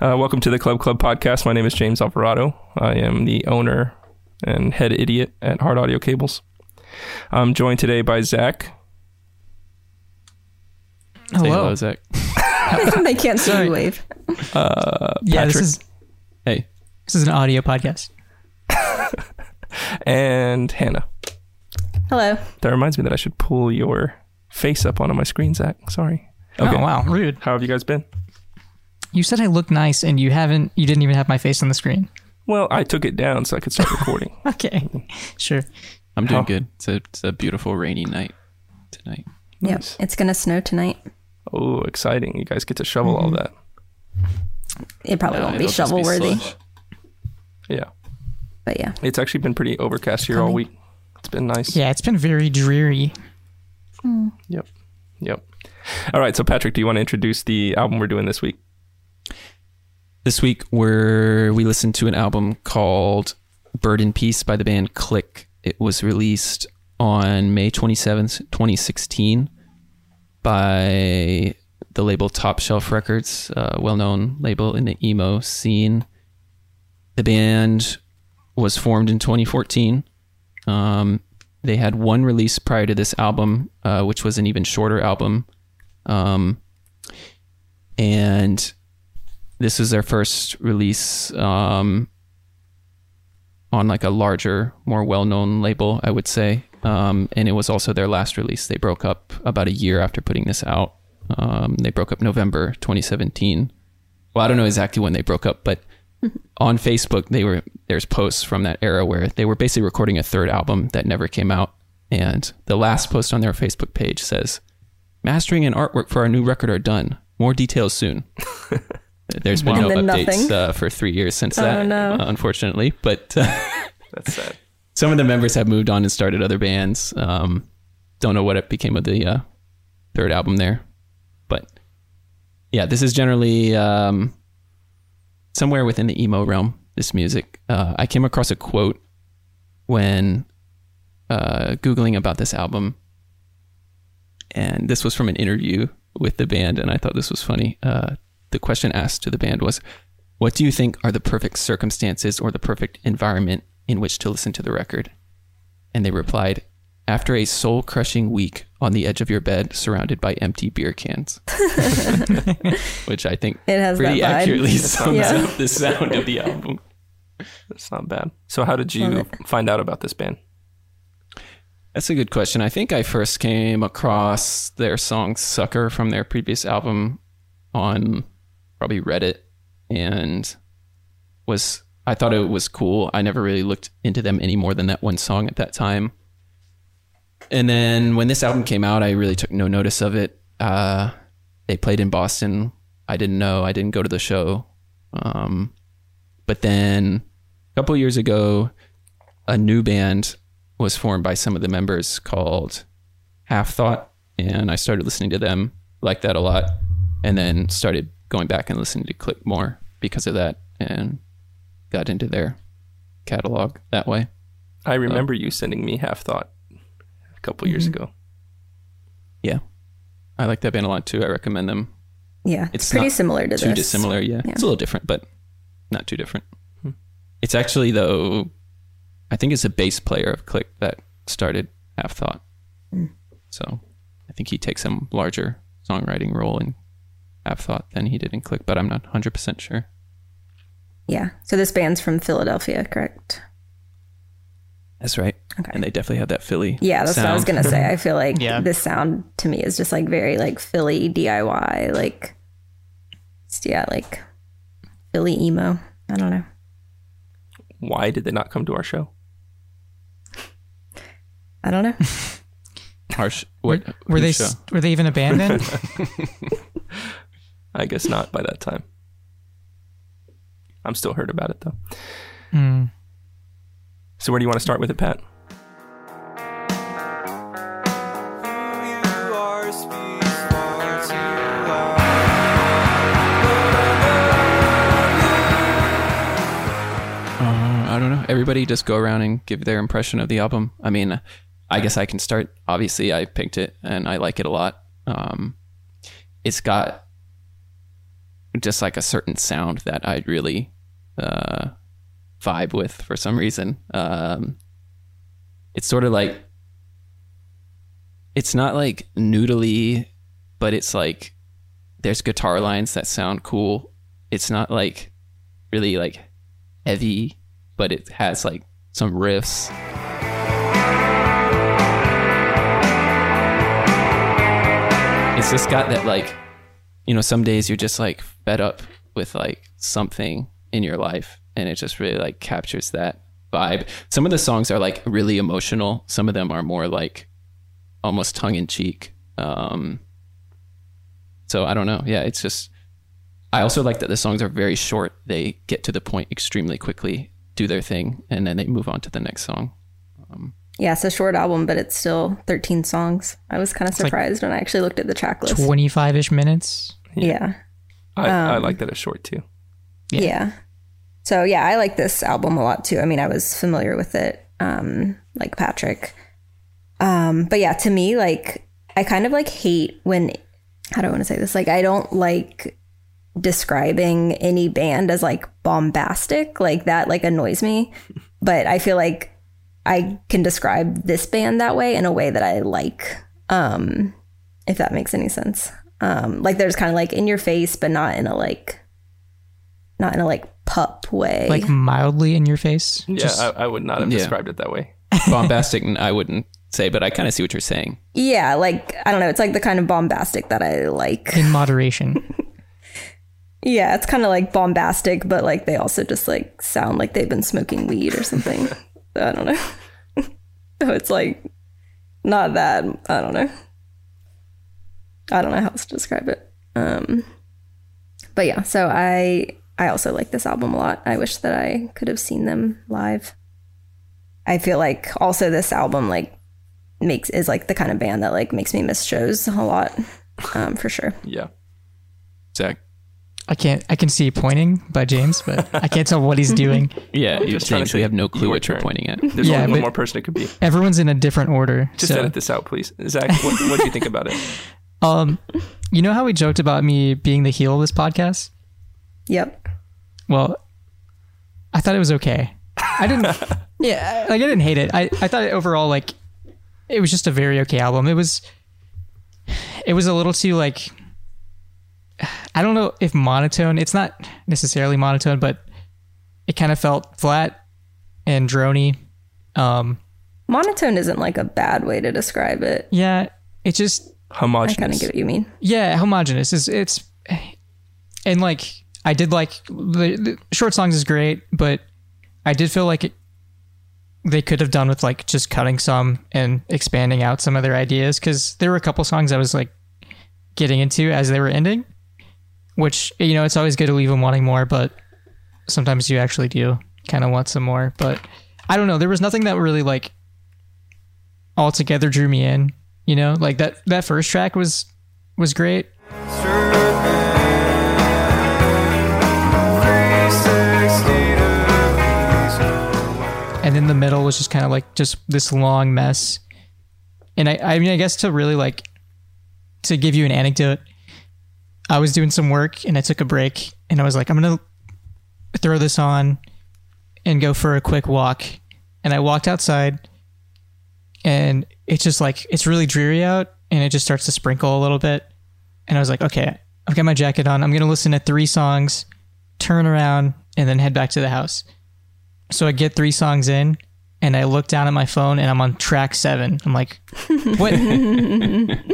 Uh, welcome to the Club Club podcast. My name is James Alvarado. I am the owner and head idiot at Hard Audio Cables. I'm joined today by Zach. Say Hello. hello, Zach. they can't see Sorry. you wave. Uh, Yeah, this Patrick. is Hey, this is an audio podcast. and Hannah. Hello. That reminds me that I should pull your face up onto my screen, Zach. Sorry. Okay. Oh wow, rude. How have you guys been? You said I look nice, and you haven't. You didn't even have my face on the screen. Well, I took it down so I could start recording. Okay, sure. I'm doing How- good. It's a, it's a beautiful rainy night tonight. Yep. Nice. It's gonna snow tonight. Oh, exciting. You guys get to shovel all mm-hmm. that. It probably No, won't be it'll just shovel worthy, slush. Yeah. but yeah. It's actually been pretty overcast here all week. It's been nice. Yeah, it's been very dreary. Yep. Yep. All right. So, Patrick, do you want to introduce the album we're doing this week? This week, we're, we listened to an album called Burden Piece by the band Clique. It was released on May 27th, 2016 by the label Top Shelf Records, a well known label in the emo scene. The band was formed in 2014. Um, they had one release prior to this album, uh, which was an even shorter album. Um, and this is their first release um, on like a larger, more well-known label, I would say. Um, and it was also their last release. They broke up about a year after putting this out. Um, they broke up November 2017. Well, I don't know exactly when they broke up, but on Facebook, they were there's posts from that era where they were basically recording a third album that never came out. And the last post on their Facebook page says, "Mastering and artwork for our new record are done. More details soon." There's been And no updates uh, for three years since Oh, that, no. uh, unfortunately. But uh, That's sad. some of the members have moved on and started other bands. Um, don't know what it became of the uh, third album there, but yeah, this is generally um, somewhere within the emo realm. This music, uh, I came across a quote when uh, googling about this album, and this was from an interview with the band, and I thought this was funny. The question asked to the band was, "What do you think are the perfect circumstances or the perfect environment in which to listen to the record?" And they replied, "After a soul-crushing week on the edge of your bed, surrounded by empty beer cans," which I think It has pretty accurately sums Yeah. up the sound of the album. That's not bad. So, how did you find out about this band? That's a good question. I think I first came across their song Sucker from their previous album on probably Reddit and was I thought it was cool. I never really looked into them any more than that one song at that time. And then when this album came out, I really took no notice of it. Uh, they played in Boston. I didn't know. I didn't go to the show. Um, but then a couple years ago, a new band was formed by some of the members called Half Thought, and I started listening to them, liked that a lot, and then started going back and listening to Clique more because of that, and got into their catalog that way. I remember you sending me Half Thought a couple years mm-hmm. ago. Yeah, I like that band a lot too. I recommend them. Yeah. It's It's pretty not similar to too this. dissimilar. Yeah. Yeah. it's a little different, but not too different. Hmm. It's actually though, I think it's a bass player of Clique that started Half Thought. Hmm. So I think he takes some larger songwriting role in Half Thought than he did in Clique, but I'm not 100 percent sure. Yeah. So this band's from Philadelphia, correct? That's right. Okay. And they definitely have that Philly. Yeah, that's what I was gonna say. I feel like Yeah. this sound to me is just like very like Philly DIY, like yeah, like Philly emo. I don't know. Why did they not come to our show? I don't know. Harsh. What Were they show? were they even a band then? I guess not by that time. I'm still hurt about it though. Hmm. So, where do you want to start with it, Pat? Uh, I don't know. Everybody just go around and give their impression of the album. I mean, I guess I can start. Obviously, I picked it and I like it a lot. Um, it's got just like a certain sound that I really uh, vibe with for some reason. Um, it's sort of like it's not like noodly, but it's like there's guitar lines that sound cool. It's not like really like heavy, but it has like some riffs. It's just got that like, you know, some days you're just like fed up with like something in your life, and it just really like captures that vibe. Some of the songs are like really emotional. Some of them are more like almost tongue in cheek. Um, so I don't know. Yeah, it's just. I also like that the songs are very short. They get to the point extremely quickly, do their thing, and then they move on to the next song. Yeah, it's a short album, but it's still 13 songs. I was kind of like surprised when I actually looked at the track list. 25 ish minutes. yeah. I, I Um, like that it's short too. Yeah. Yeah. So yeah, I like this album a lot too. I mean, I was familiar with it, um, like Patrick. Um, but yeah, to me, like I kind of like hate when how do I want to say this? Like I don't like describing any band as like bombastic. Like that like annoys me. But I feel like I can describe this band that way in a way that I like. Um, if that makes any sense. Um, like there's kind of like in your face, but not in a like not in a like pup way. Like mildly in your face. Yeah, Just- I, I would not have Yeah. described it that way. Bombastic, I wouldn't say, but I kind of see what you're saying. yeah, like I don't know, it's like the kind of bombastic that I like. in moderation. Yeah, it's kind of like bombastic, but like they also just like sound like they've been smoking weed or something. I don't know. so it's like not that. I don't know. I don't know how else to describe it. Um, but yeah, so I I also like this album a lot. I wish that I could have seen them live. I feel like also this album like makes is like the kind of band that like makes me miss shows a lot, um, for sure. Yeah. Zach. I can't. I can see pointing by James, but I can't tell what he's doing. Yeah, you just trying to James, we have no your clue what you're pointing at. There's Yeah, only one but- more person it could be. Everyone's in a different order. Just so, edit this out, please. Zach, what, what do you think about it? um, you know how we joked about me being the heel of this podcast? Yep. Well, I thought it was okay. I didn't. yeah, like I didn't hate it. I I thought it overall like it was just a very okay album. It was. It was a little too like. I don't know if monotone. It's not necessarily monotone, but it kind of felt flat and drony. Um, Monotone isn't like a bad way to describe it. yeah, it just homogenous. I kind of Homogenous. get what you mean. yeah homogenous is it's and like i did like the, the short songs is great but i did feel like it, they could have done with like just cutting some and expanding out some of their ideas because there were a couple songs i was like getting into as they were ending which you know it's always good to leave them wanting more but sometimes you actually do kind of want some more. But i don't know there was nothing that really like altogether drew me in you know? Like that that first track was was great. And then the middle was just kind of like just this long mess. And I, I mean i guess to really like to give you an anecdote i was doing some work and i took a break and i was like i'm gonna throw this on and go for a quick walk and i walked outside and it's just like it's really dreary out and it just starts to sprinkle a little bit and i was like okay i've got my jacket on i'm gonna listen to three songs turn around and then head back to the house so I get three songs in and I look down at my phone and I'm on track seven. I'm like, what?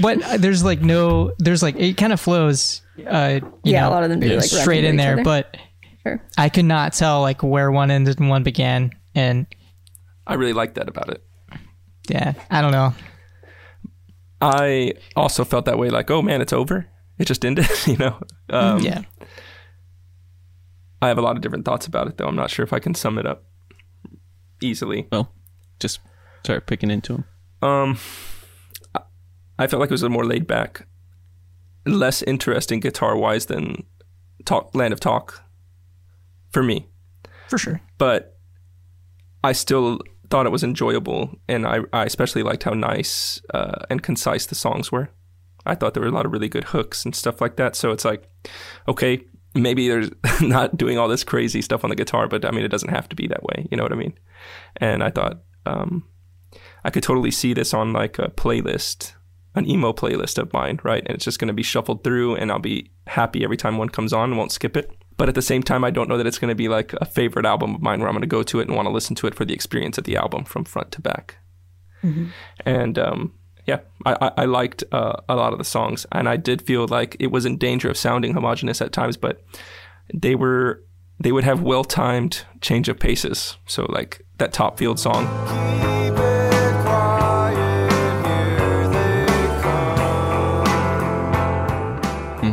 what? There's like no, there's like, it kind of flows, uh, you yeah, know, a lot of them do like straight in there, other. but Sure. I could not tell like where one ended and one began. And I really like that about it. yeah, I don't know. I also felt that way, like, oh man, it's over. It just ended, you know. Um, yeah. I have a lot of different thoughts about it, though. I'm not sure if I can sum it up easily. Well, just start picking into them. Um, I- I felt like it was a more laid back, less interesting guitar wise than Talk Land of Talk for me. For sure. But I still thought it was enjoyable, and I, I especially liked how nice uh, and concise the songs were. I thought there were a lot of really good hooks and stuff like that. So it's like, okay, maybe there's not doing all this crazy stuff on the guitar, but I mean, it doesn't have to be that way. You know what I mean? And I thought um, I could totally see this on like a playlist, an emo playlist of mine, right? And it's just going to be shuffled through, and I'll be happy every time one comes on and won't skip it. But at the same time, I don't know that it's going to be like a favorite album of mine where I'm going to go to it and want to listen to it for the experience of the album from front to back. And um, yeah, I, I, I liked uh, a lot of the songs, and I did feel like it was in danger of sounding homogenous at times, but they were they would have well timed change of paces. So like that top field song.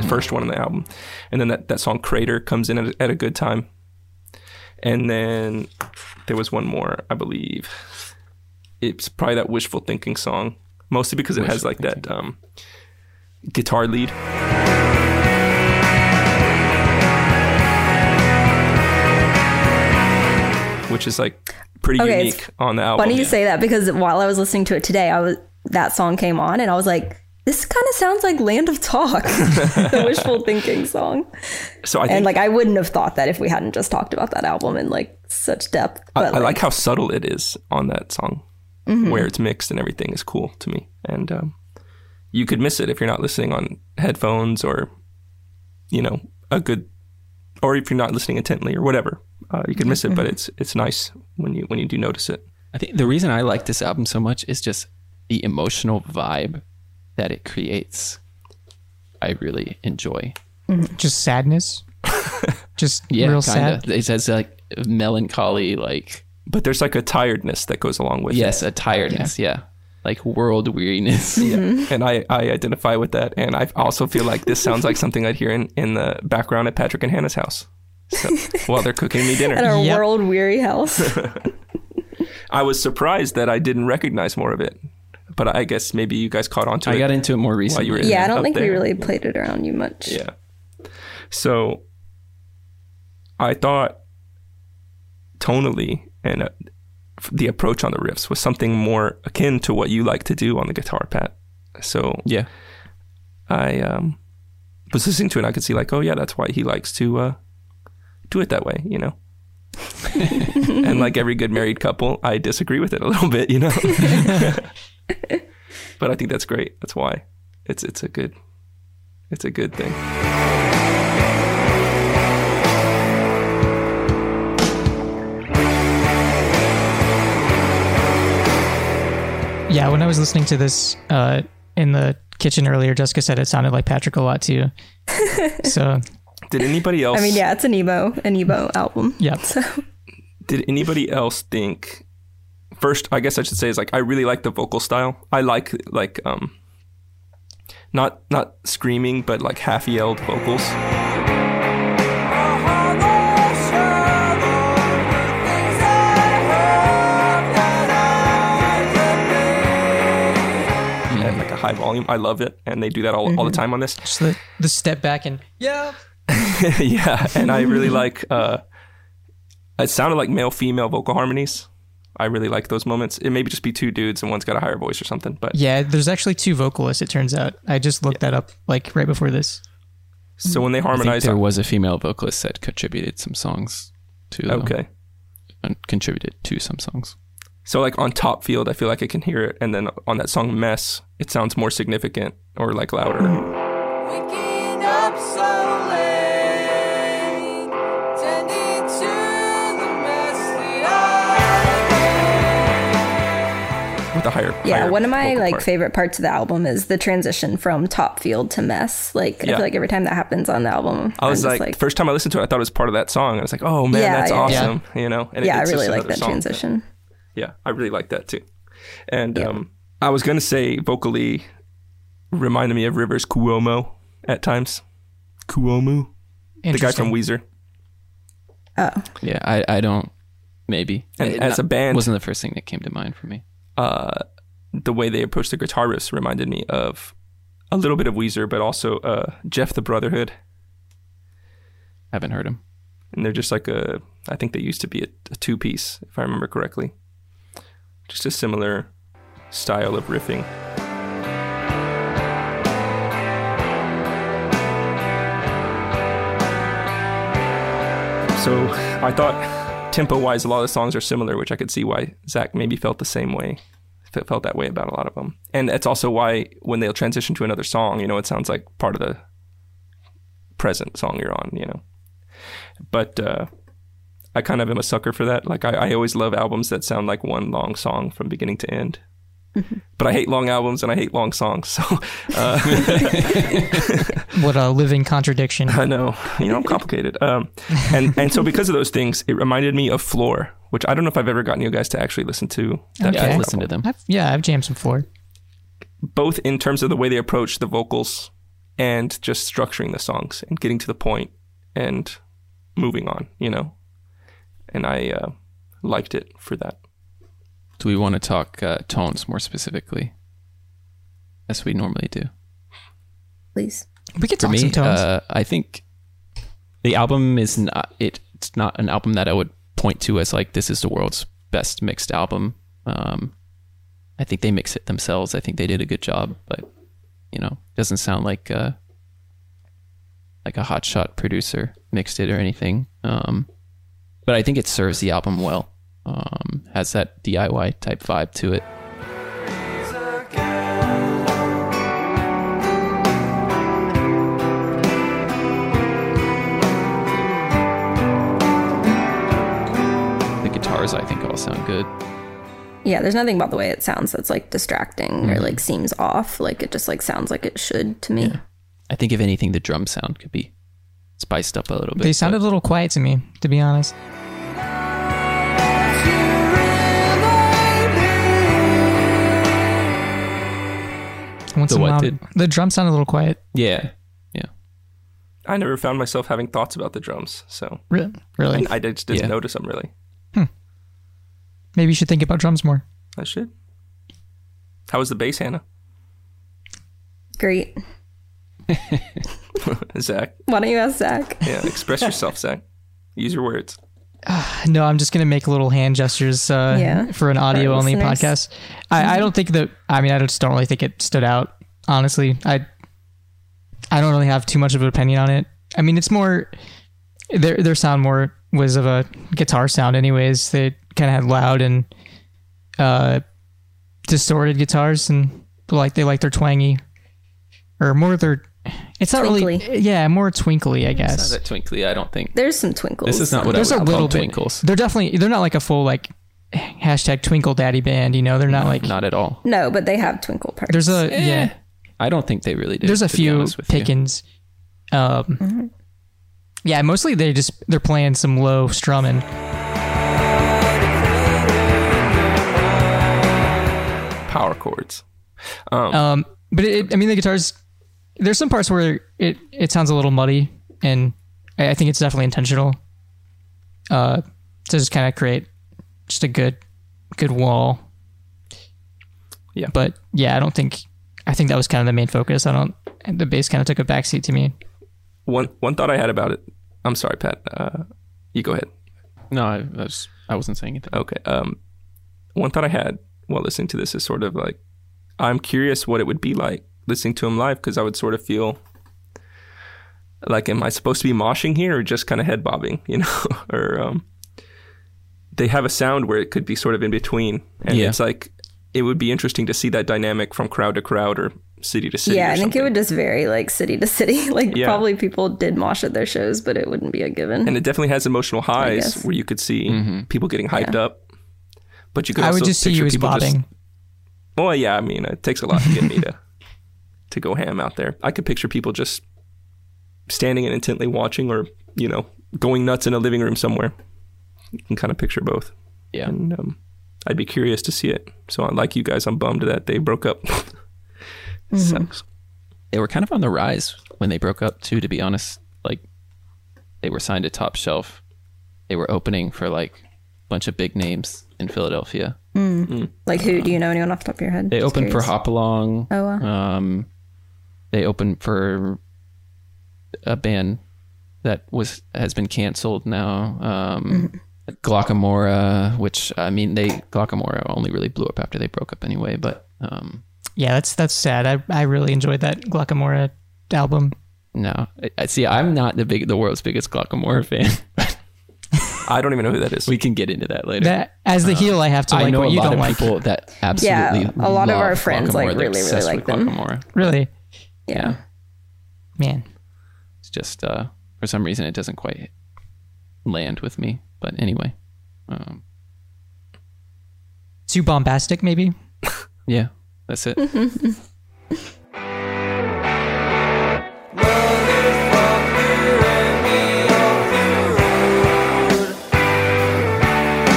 First one in the album, and then that, that song "Crater" comes in at, a- at a good time, and then there was one more, I believe. It's probably that "Wishful Thinking" song, mostly because it has Wishful like that um, guitar lead. Which is like pretty Okay, unique on the album. Funny you say that because while I was listening to it today, I was that song came on and I was like, this kind of sounds like Land of Talk, the wishful thinking song. So I think And like I wouldn't have thought that if we hadn't just talked about that album in like such depth. I, But I like how subtle it is on that song, Mm-hmm. where it's mixed and everything is cool to me. And um, you could miss it if you're not listening on headphones or, you know, a good, or if you're not listening intently or whatever. Uh, you could miss it, but Mm-hmm. it's it's nice when you when you do notice it. I think the reason I like this album so much is just the emotional vibe that it creates. I really enjoy. Mm-hmm. Just sadness. Just Yeah, real kind sad. of. It has like melancholy, like But there's like a tiredness that goes along with it. yes, a tiredness. Yeah, like world weariness. it. Mm-hmm. And I, I identify with that. And I also feel like this sounds like something I'd hear in, in the background at Patrick and Hannah's house. So, while they're cooking me dinner. at our Yep. world weary house. I was surprised that I didn't recognize more of it, but I guess maybe you guys caught on to I it. got into it more recently. yeah, I don't Up think we really played it around you much. yeah. So I thought tonally and uh, the approach on the riffs was something more akin to what you like to do on the guitar, Pat. So Yeah, I um, was listening to it and I could see like, oh yeah, that's why he likes to uh, do it that way, you know. and like every good married couple, I disagree with it a little bit, you know. but I think that's great. That's why it's it's a good it's a good thing. Yeah, when I was listening to this uh, in the kitchen earlier, Jessica said it sounded like Patrick a lot too. so Did anybody else I mean, yeah, it's an emo, an emo album. yeah, So did anybody else think first i guess i should say is like i really like the vocal style. I like like um not not screaming but like half yelled vocals at like a high volume. I love it and they do that all, all the time on this. Just the, the step back and yeah, yeah and i really like uh it sounded like male female vocal harmonies i really like those moments it maybe just be two dudes and one's got a higher voice or something but yeah. There's actually two vocalists. It turns out. I just looked that up like right before this. so when they I think harmonize there was a female vocalist that contributed some songs to. them. okay and contributed to some songs. so like on top field i feel like i can hear it and then on that song mess it sounds more significant or like louder that I with a higher yeah, higher one of my like part. favorite parts of the album is the transition from top field to mess. Like I feel like every time that happens on the album, I was I'm like, first time I listened to it, I thought it was part of that song. I was like, oh man, Yeah, that's yeah. awesome, you know. And it- yeah, I it's just really like that song. transition. Yeah, I really like that too. And um, I was gonna say vocally reminded me of Rivers Cuomo at times. Cuomo, the guy from Weezer. Oh, Yeah, I, I don't. Maybe. And It as a band- wasn't the first thing that came to mind for me uh, the way they approached the guitar riffs reminded me of a little bit of Weezer, but also uh, Jeff the Brotherhood. Haven't heard him. And they're just like a, I think they used to be a, a two piece, if I remember correctly. Just a similar style of riffing. So I thought tempo wise, a lot of the songs are similar, which I could see why Zach maybe felt the same way, felt that way about a lot of them. And that's also why when they'll transition to another song, you know, it sounds like part of the present song you're on, you know. But uh, I kind of am a sucker for that. Like I, I always love albums that sound like one long song from beginning to end. But I hate long albums and I hate long songs. So uh, What a living contradiction. I know, you know, I'm complicated. Um, and and so because of those things, it reminded me of Floor, which I don't know if I've ever gotten you guys to actually listen to. That Okay. I've listened to album. them. I've, yeah, I've jammed some floor. both in terms of the way they approach the vocals and just structuring the songs and getting to the point and moving on, you know. And I uh, liked it for that. Do we want to talk uh, tones more specifically, as we normally do? Please. We could For talk me, some tones. uh, I think the album is not it, it's not an album that I would point to as like this is the world's best mixed album. Um, I think they mix it themselves. I think they did a good job, but you know, doesn't sound like uh, like a hotshot producer mixed it or anything. Um, but I think it serves the album well. Um, has that DIY type vibe to it. The guitars, I think, all sound good. Yeah, there's nothing about the way it sounds that's like distracting or like seems off. Like it just like sounds like it should to me. I think if anything, the drum sound could be spiced up a little bit. they sounded a little quiet to me, to be honest. I want The some what loud- did? The drum sounded a little quiet. yeah, yeah. I never found myself having thoughts about the drums, so Re- Really? I just didn't Yeah. notice them really. Hmm. Maybe you should think about drums more. I should. How was the bass, Hannah? Great. Zach? Why don't you ask Zach? Yeah, express yourself, Zach. Use your words. No, I'm just gonna make little hand gestures uh, Yeah, for an audio only listeners. podcast. I, I don't think that. I mean, I just don't really think it stood out. Honestly, I I don't really have too much of an opinion on it. I mean, it's more their their sound more was of a guitar sound, anyways. They kind of had loud and uh, distorted guitars, and like they like their twangy or more their. It's not really, Twinkly. yeah, more twinkly, I guess. It's not guess. that twinkly. I don't think. There's some twinkles. This is not what There's I a would little call bit. twinkles. They're definitely they're not like a full like hashtag Twinkle Daddy band. You know, they're not like Not at all. No, but they have twinkle parts. there's a Eh, yeah. I don't think they really do. There's a few honest with you. pickings. Um, yeah, mostly they just they're playing some low strumming. Power chords. Um, Um, but it, I mean the guitars. There's some parts where it it sounds a little muddy, and I, I think it's definitely intentional. Uh, to just kind of create just a good good wall. Yeah. But yeah, I don't think I think that was kind of the main focus. I don't. The bass kind of took a backseat to me. one one thought I had about it. I'm sorry, Pat. Uh, you go ahead. No, I, I was. I wasn't saying anything. Okay. Um, one thought I had while listening to this is sort of like, I'm curious what it would be like listening to him live because I would sort of feel like, am I supposed to be moshing here or just kind of head bobbing, you know? or um, they have a sound where it could be sort of in between, and Yeah. it's like it would be interesting to see that dynamic from crowd to crowd or city to city. yeah, or I think it would just vary like city to city. Like Yeah. probably people did mosh at their shows, but it wouldn't be a given. and it definitely has emotional highs where you could see people getting hyped Yeah. up. But you could I also would just see you as people just- bobbing. Well, yeah, I mean, it takes a lot to get me to to go ham out there. I could picture people just standing and intently watching, or you know, going nuts in a living room somewhere. You can kind of picture both, Yeah. and um, I'd be curious to see it. So, like you guys, I'm bummed that they broke up. Sucks. They were kind of on the rise when they broke up too. To be honest, like they were signed to Top Shelf. They were opening for like a bunch of big names in Philadelphia. like who? Do you know anyone off the top of your head? They Just opened for curious. Hop Along. Oh wow. Um, they opened for a band that was has been canceled now. Um, Glocca Morra, which I mean, they Glocca Morra only really blew up after they broke up anyway. But um, Yeah, that's that's sad. I I really enjoyed that Glocca Morra album. no, I, I see. I'm not the big the world's biggest Glocca Morra fan. I don't even know who that is. We can get into that later. That as the heel, I have to I know what a you lot don't of like. people that absolutely. Yeah, a lot of our friends, like, They're really, really obsessed like with them. Glocca Morra. Really, Yeah. man. It's just uh, for some reason it doesn't quite land with me. But anyway, um, Too bombastic, maybe. yeah, that's it.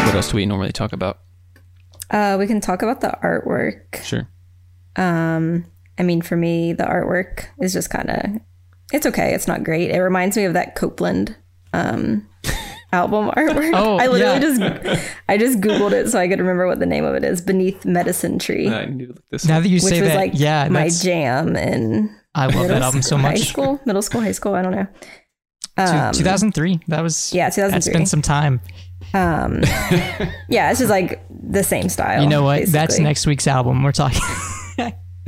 What else do we normally talk about? Uh, we can talk about the artwork. Sure. Um, I mean, for me, the artwork is just kind of, it's okay. It's not great. It reminds me of that Copeland um, album artwork. Oh, I literally yeah. just, I just Googled it so I could remember what the name of it is. Beneath Medicine Tree, I need to look this Now up. that you which say was that, like yeah, my jam in I love that middle album so school- High school, middle school, high school. I don't know. Um, 2003. That was yeah, That's 2003. been some time. Um, yeah, it's just like the same style. You know what? That's next week's album. We're talking.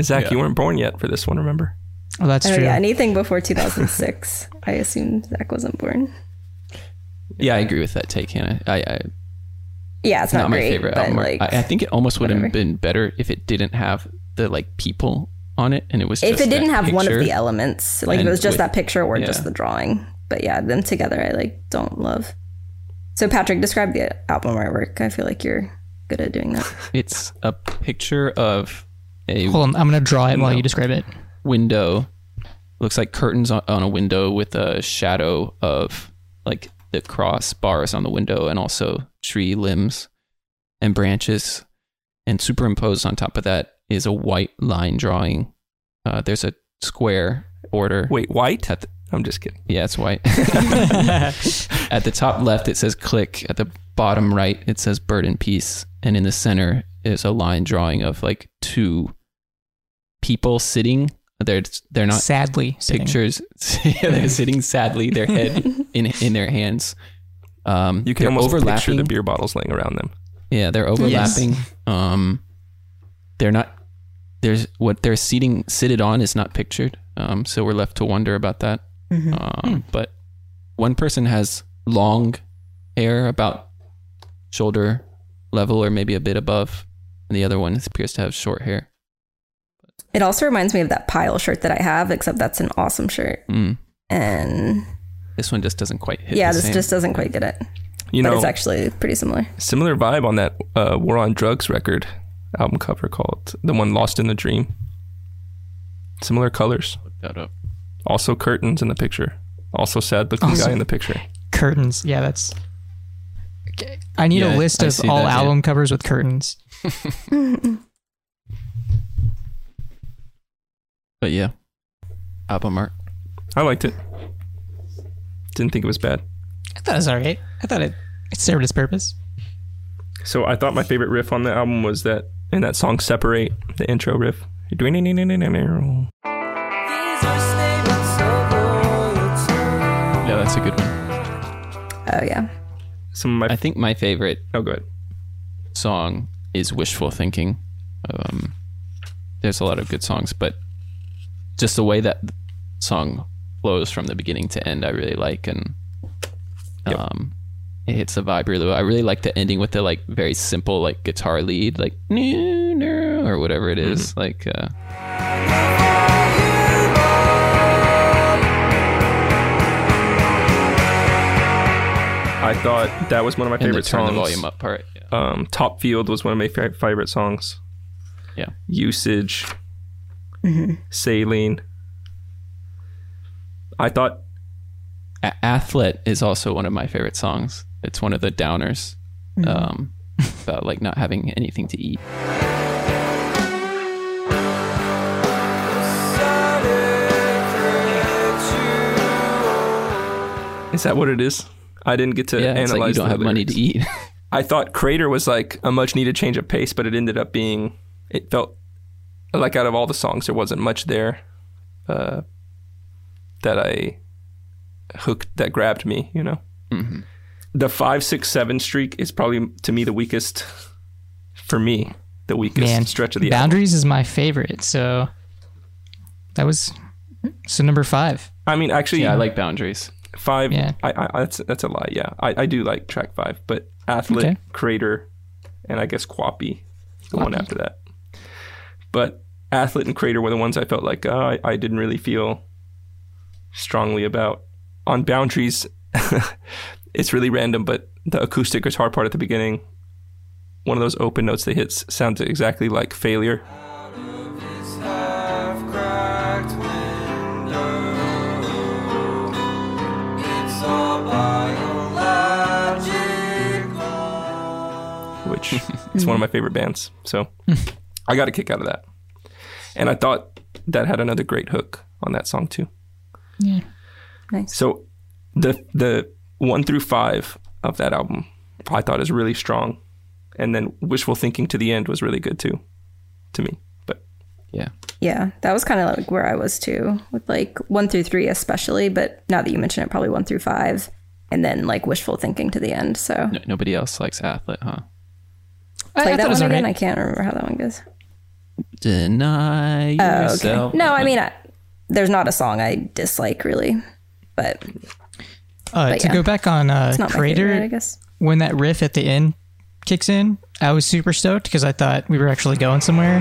Zach, Yeah. you weren't born yet for this one, remember? oh, that's Oh true. yeah, anything before 2006. I assume Zach wasn't born. Yeah, I agree with that take, Hannah. I, I Yeah, it's not, not, my favorite album. like, I, I think it almost would have been better if it didn't have the like people on it, and it was if it didn't that have one of the elements, like if And it was just with- that picture or yeah. just the drawing. But yeah, them together, I like don't love. So Patrick, describe the album artwork. I feel like you're good at doing that. It's a picture of a Hold on, I'm gonna draw it while you describe it. window. Looks like curtains on, on a window with a shadow of like the cross bars on the window, and also tree limbs and branches. And superimposed on top of that is a white line drawing. Uh, there's a square border. Wait, white? At the, I'm just kidding. yeah, it's white. At the top left, it says Clique. At the bottom right, it says Burden Piece. And in the center is a line drawing of like two people sitting. They're they're not Sadly, sitting. pictures. they're sitting sadly, their head in in their hands. Um, You can they're almost picture the beer bottles laying around them. Yeah, they're overlapping. Um, they're not. There's what they're seating seated on is not pictured. Um, so we're left to wonder about that. Um, but one person has long hair about shoulder level or maybe a bit above, and the other one appears to have short hair. It also reminds me of that pile shirt that I have, except that's an awesome shirt. Mm. And This one just doesn't quite hit. yeah, the this same. just doesn't quite get it. You but know, it's actually pretty similar. similar vibe on that uh, War on Drugs record album cover called the one Lost in the Dream. Similar colors. Look that up. Also curtains in the picture. Also sad looking Also- guy in the picture. curtains. Yeah, that's. Okay. I need Yeah, a list I of all that, yeah. album covers with curtains. But yeah, album art. I liked it. Didn't think it was bad. I thought it was all right. I thought it, it served its purpose. So I thought my favorite riff on the album was that in that song "Separate," the intro riff. These are statements of loyalty. Yeah, that's a good one. Oh yeah. Some of my I think my favorite oh, good. song is Wishful Thinking. Um, there's a lot of good songs, but just the way that song flows from the beginning to end, I really like, and Yep. um, it hits the vibe really well. I really like the ending with the like very simple like guitar lead, like "No, no," or whatever it is. Like, uh, I thought that was one of my and the favorite turn songs. the volume up part. Yeah. Um, Top Field was one of my fa- favorite songs. Yeah. Usage. Saline. I thought A- Athlete is also one of my favorite songs. It's one of the downers um, about like not having anything to eat. is that what it is? I didn't get to yeah, it's analyze. like you don't the have money to eat. I thought Crater was like a much needed change of pace, but it ended up being. It felt like out of all the songs, there wasn't much there uh, that I hooked that grabbed me. You know, Mm-hmm. the five, six, seven streak is probably to me the weakest. For me, the weakest Man, stretch of the album. Boundaries is my favorite. So that was so number five. I mean, actually, yeah, I like boundaries. Five. Yeah. I, I that's that's a lie. Yeah, I, I do like track five, but athlete, Okay. crater, and I guess Quappy, the one after that. But athlete and crater were the ones I felt like oh, I, I didn't really feel strongly about. On boundaries, it's really random, but the acoustic guitar part at the beginning, one of those open notes they hit s- sounds exactly like failure. Biological. which is one of my favorite bands. So I got a kick out of that. And I thought that had another great hook on that song too. Yeah. Nice. So the the one through five of that album I thought is really strong. And then Wishful Thinking to the end was really good too, to me. But Yeah. Yeah, that was kind of like where I was too, with like one through three, especially. But now that you mention it, probably one through five, and then like wishful thinking to the end. So No, nobody else likes athlete, huh? I, play I that thought it was one again. I can't remember how that one goes. Deny Oh, yourself. okay. No, I mean, I, there's not a song I dislike really, but Uh, But to yeah. go back on uh, it's not Crater, favorite, I guess. when that riff at the end kicks in, I was super stoked because I thought we were actually going somewhere.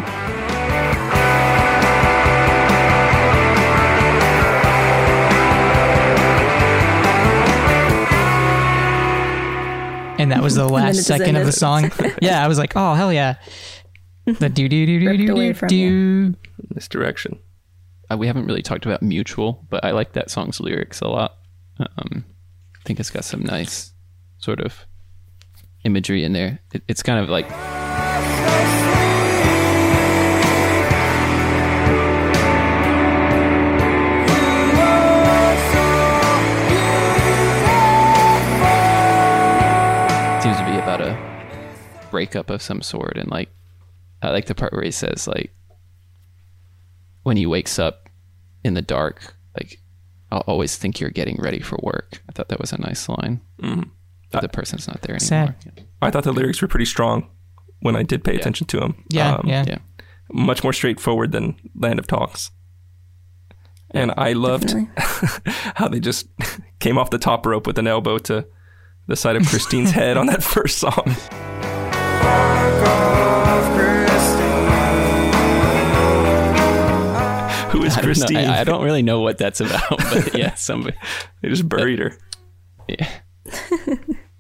And that was the last second of the song. yeah, I was like, "Oh hell yeah!" The do do do do do do from do. misdirection. Uh, we haven't really talked about Mutual, but I like that song's lyrics a lot. Um, I think it's got some nice sort of imagery in there. It, it's kind of like breakup of some sort, and like I like the part where he says like when he wakes up in the dark, like I'll always think you're getting ready for work. I thought that was a nice line. Mm-hmm. But the person's not there anymore. Sad. I thought the lyrics were pretty strong when I did pay attention to them. Yeah, um, yeah. Yeah. much more straightforward than Land of Talks. And I loved how they just came off the top rope with an elbow to the side of Christine's head on that first song. Who is I don't, know. Christine? I, I don't really know what that's about, but yeah, somebody. They just buried her. Yeah.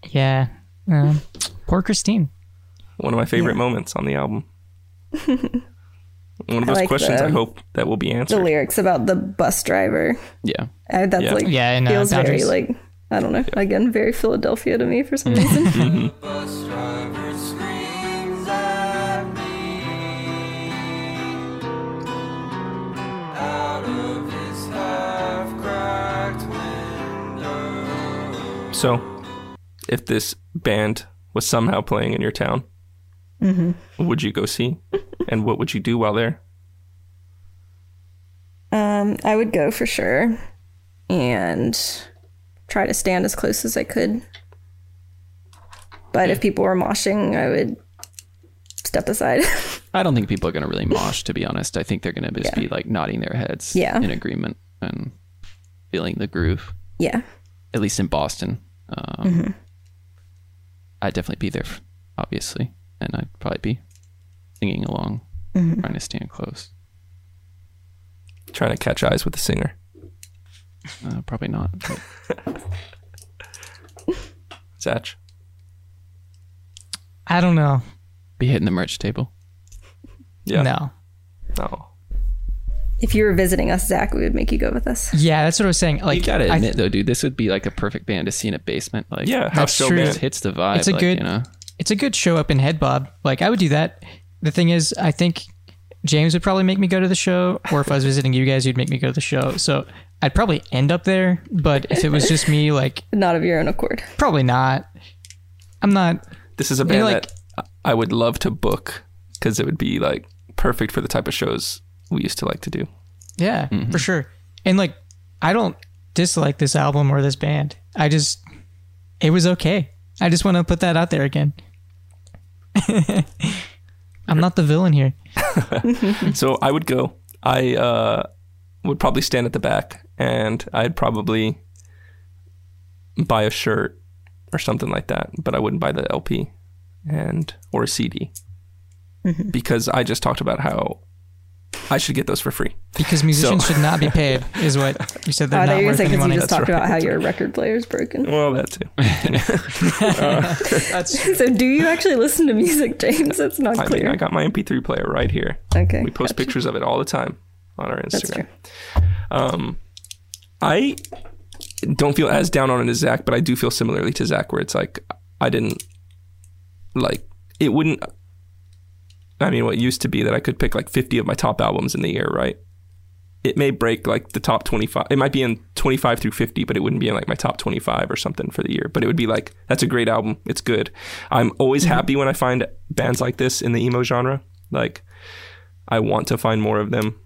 Yeah. Um, poor Christine. One of my favorite moments on the album. One of those like questions the- I hope that will be answered. The lyrics about the bus driver. Yeah. I, that's Yeah. like Yeah, and, uh, feels very like I don't know. Again, very Philadelphia to me for some reason. Bus So, if this band was somehow playing in your town, would you go see? and what would you do while there? um, I would go for sure, and try to stand as close as I could. But if people were moshing, I would step aside. I don't think people are going to really mosh, to be honest. I think they're going to just be like nodding their heads Yeah. in agreement and feeling the groove, yeah, at least in Boston. Um, I'd definitely be there, obviously. And I'd probably be singing along, trying to stand close. Trying to catch eyes with the singer. Uh, probably not. but Zach. I don't know. be hitting the merch table. Yeah. No. Oh. If you were visiting us, Zach, we would make you go with us. Yeah, that's what I was saying. Like, you gotta I- admit, though, dude, this would be like a perfect band to see in a basement. Like, Yeah, how That's true. band. just hits the vibe. It's a like, good- you know. it's a good show up in head bob. Like I would do that. The thing is, I think James would probably make me go to the show, or if I was visiting you guys, you'd make me go to the show. So I'd probably end up there. But if it was just me, like Not of your own accord. probably not. I'm not. This is a band like- that I would love to book because it would be like perfect for the type of shows we used to like to do. Yeah, for sure. And like, I don't dislike this album or this band. I just, it was okay. I just want to put that out there again. I'm not the villain here. So I would go. I uh, would probably stand at the back, and I'd probably buy a shirt or something like that, but I wouldn't buy the LP and or a CD because I just talked about how I should get those for free. Because musicians So- should not be paid, is what you said. Oh, They're I thought not you were worth saying any because you just That's talked about how your record player is broken. Well, that too. That's So, do you actually listen to music, James? That's not I clear. mean, I got my MP3 player right here. okay, We post gotcha. pictures of it all the time on our That's Instagram. true. Um, I don't feel as down on it as Zach, but I do feel similarly to Zach, where it's like I didn't like it. Wouldn't. I mean, what used to be that I could pick like 50 of my top albums in the year, right? It may break like the top 25. It might be in 25 through 50, but it wouldn't be in like my top 25 or something for the year. But it would be like, that's a great album. It's good. I'm always mm-hmm. happy when I find bands like this in the emo genre. Like, I want to find more of them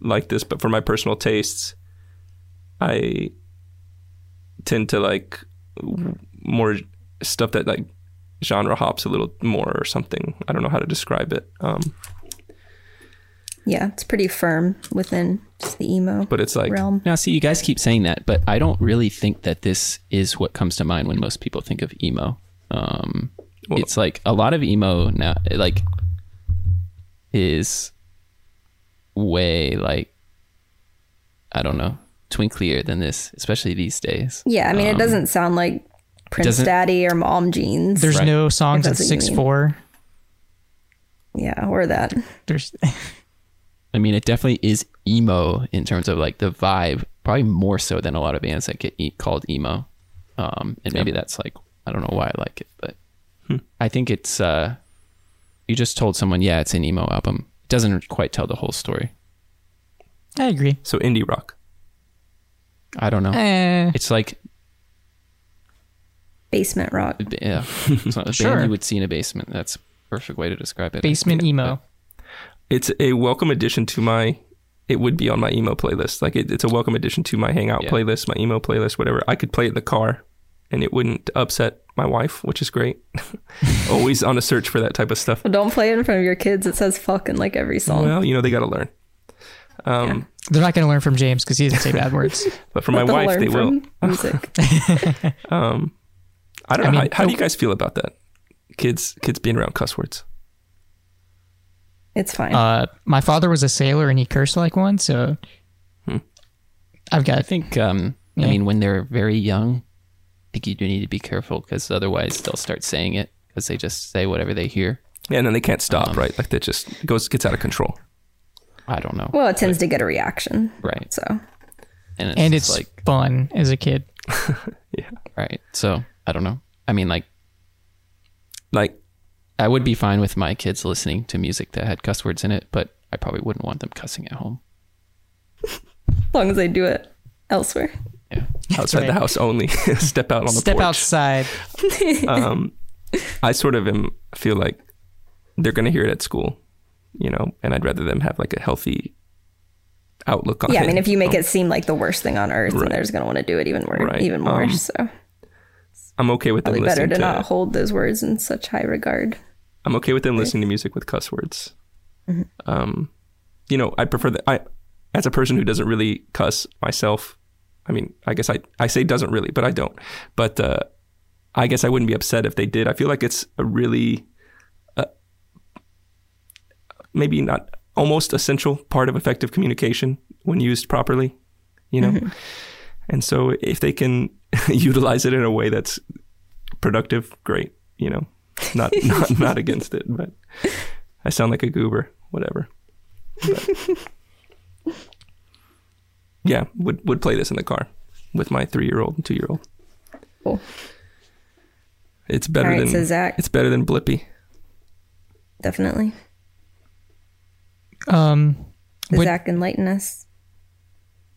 like this, but for my personal tastes, I tend to like more stuff that like genre hops a little more or something. I don't know how to describe it. Um, Yeah, it's pretty firm within just the emo but it's like realm. Now, see, you guys keep saying that, but I don't really think that this is what comes to mind when most people think of emo. Um, Well- it's like a lot of emo now, like, is way like I don't know, twinklier than this, especially these days. Yeah, I mean, it doesn't sound like Prince Daddy or Mom Jeans. there's Right. no songs at that's what you six mean. four. yeah, or that. There's I mean, it definitely is emo in terms of like the vibe, probably more so than a lot of bands that get e- called emo. Um, and maybe that's like I don't know why I like it, but I think it's uh, you just told someone, yeah, it's an emo album. It doesn't quite tell the whole story. I agree. so indie rock. I don't know. Eh, It's like Basement rock. yeah, it's not a Sure. band you would see in a basement. That's a perfect way to describe it. basement emo. It's a welcome addition to my. It would be on my emo playlist. Like it, it's a welcome addition to my hangout Yeah. playlist, my emo playlist, whatever. I could play it in the car, and it wouldn't upset my wife, which is great. Always on a search for that type of stuff. But don't play it in front of your kids. It says fuck in like every song. Well, you know they got to learn. Um, They're not going to learn from James because he doesn't say bad words. But for my wife, they will. from Music. Um, I don't I know. mean, how, how do you guys feel about that? Kids, kids being around cuss words. It's fine. Uh, my father was a sailor and he cursed like one, so Hmm. I've I got think, um, Yeah. I mean, when they're very young, I think you do need to be careful because otherwise they'll start saying it because they just say whatever they hear. Yeah, and then they can't stop, Um, right? Like that just goes gets out of control. I don't know. well, it tends to get a reaction. right. So And it's, and it's like, fun as a kid. Yeah. Right. So I don't know. I mean, like, Like I would be fine with my kids listening to music that had cuss words in it, but I probably wouldn't want them cussing at home. as long as they do it elsewhere. Yeah. outside the house only. Step out on the Step porch. outside. um, I sort of am feel like they're going to hear it at school, you know, and I'd rather them have like a healthy outlook on Yeah, it. I mean, if you make Um, it seem like the worst thing on earth, Right. then they're just going to want to do it even more, Right. even more. Um, so I'm okay with them probably better listening to, to. not hold those words in such high regard. I'm okay with them listening to music with cuss words. Mm-hmm. Um, you know, I prefer that. I, as a person who doesn't really cuss myself, I mean, I guess I I say doesn't really, but I don't. But uh, I guess I wouldn't be upset if they did. I feel like it's a really, uh, maybe not almost essential part of effective communication when used properly. You know, and so if they can utilize it in a way that's productive, great. You know, not not not against it, but I sound like a goober. Whatever. But- yeah, would would play this in the car with my three year old and two year old. Cool. It's better All right, than so Zach- it's better than Blippi. Definitely. Um, Would- Zach enlighten us?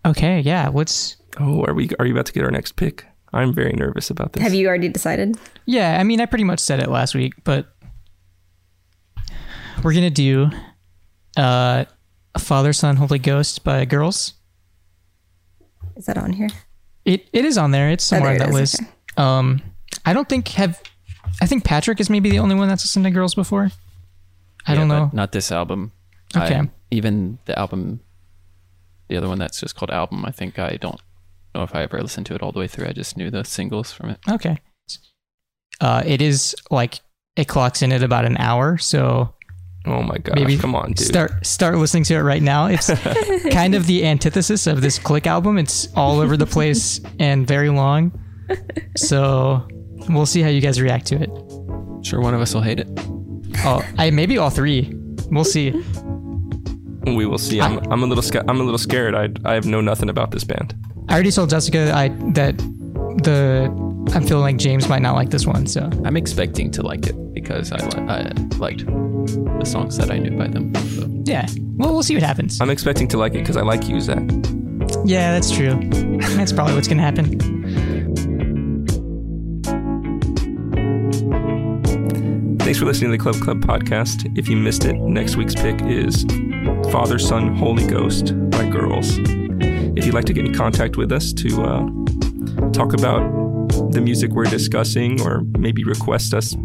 okay, yeah. What's Oh, are we are you about to get our next pick? I'm very nervous about this. Have you already decided? yeah? I mean, I pretty much said it last week, but we're gonna do uh, Father, Son, Holy Ghost by Girls. Is that on here? It it is on there. It's somewhere Oh, there on it that is, list. okay. Um, I don't think have. I think Patrick is maybe the only one that's listened to Girls before. I Yeah, don't know. Not this album. Okay. I- even the album, the other one that's just called album, I think I don't know if I ever listened to it all the way through. I just knew the singles from it. Okay. Uh, it is like it clocks in at about an hour, so Oh my god! Maybe come on, dude. start start listening to it right now. It's kind of the antithesis of this Clique album. It's all over the place and very long. So we'll see how you guys react to it. Sure, one of us will hate it. Oh, I maybe all three. We'll see. We will see. I'm, I'm a little sca- I'm a little scared. I I know nothing about this band. I already told Jessica I that the I'm feeling like James might not like this one. So I'm expecting to like it because I, li- I liked the songs that I knew by them. So. yeah, well we'll see what happens. I'm expecting to like it because I like you, Zach. Yeah, that's true. That's probably what's gonna happen. Thanks for listening to the Club Club podcast. If you missed it, next week's pick is Father, Son, Holy Ghost by Girls. If you'd like to get in contact with us to uh, talk about the music we're discussing or maybe request us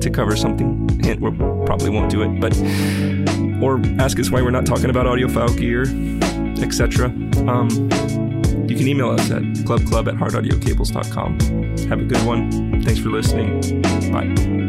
to cover something, hint, we probably won't do it, but or ask us why we're not talking about audiophile gear, etc. Um, you can email us at clubclub at hardaudiocables.com. Have a good one. Thanks for listening. Bye.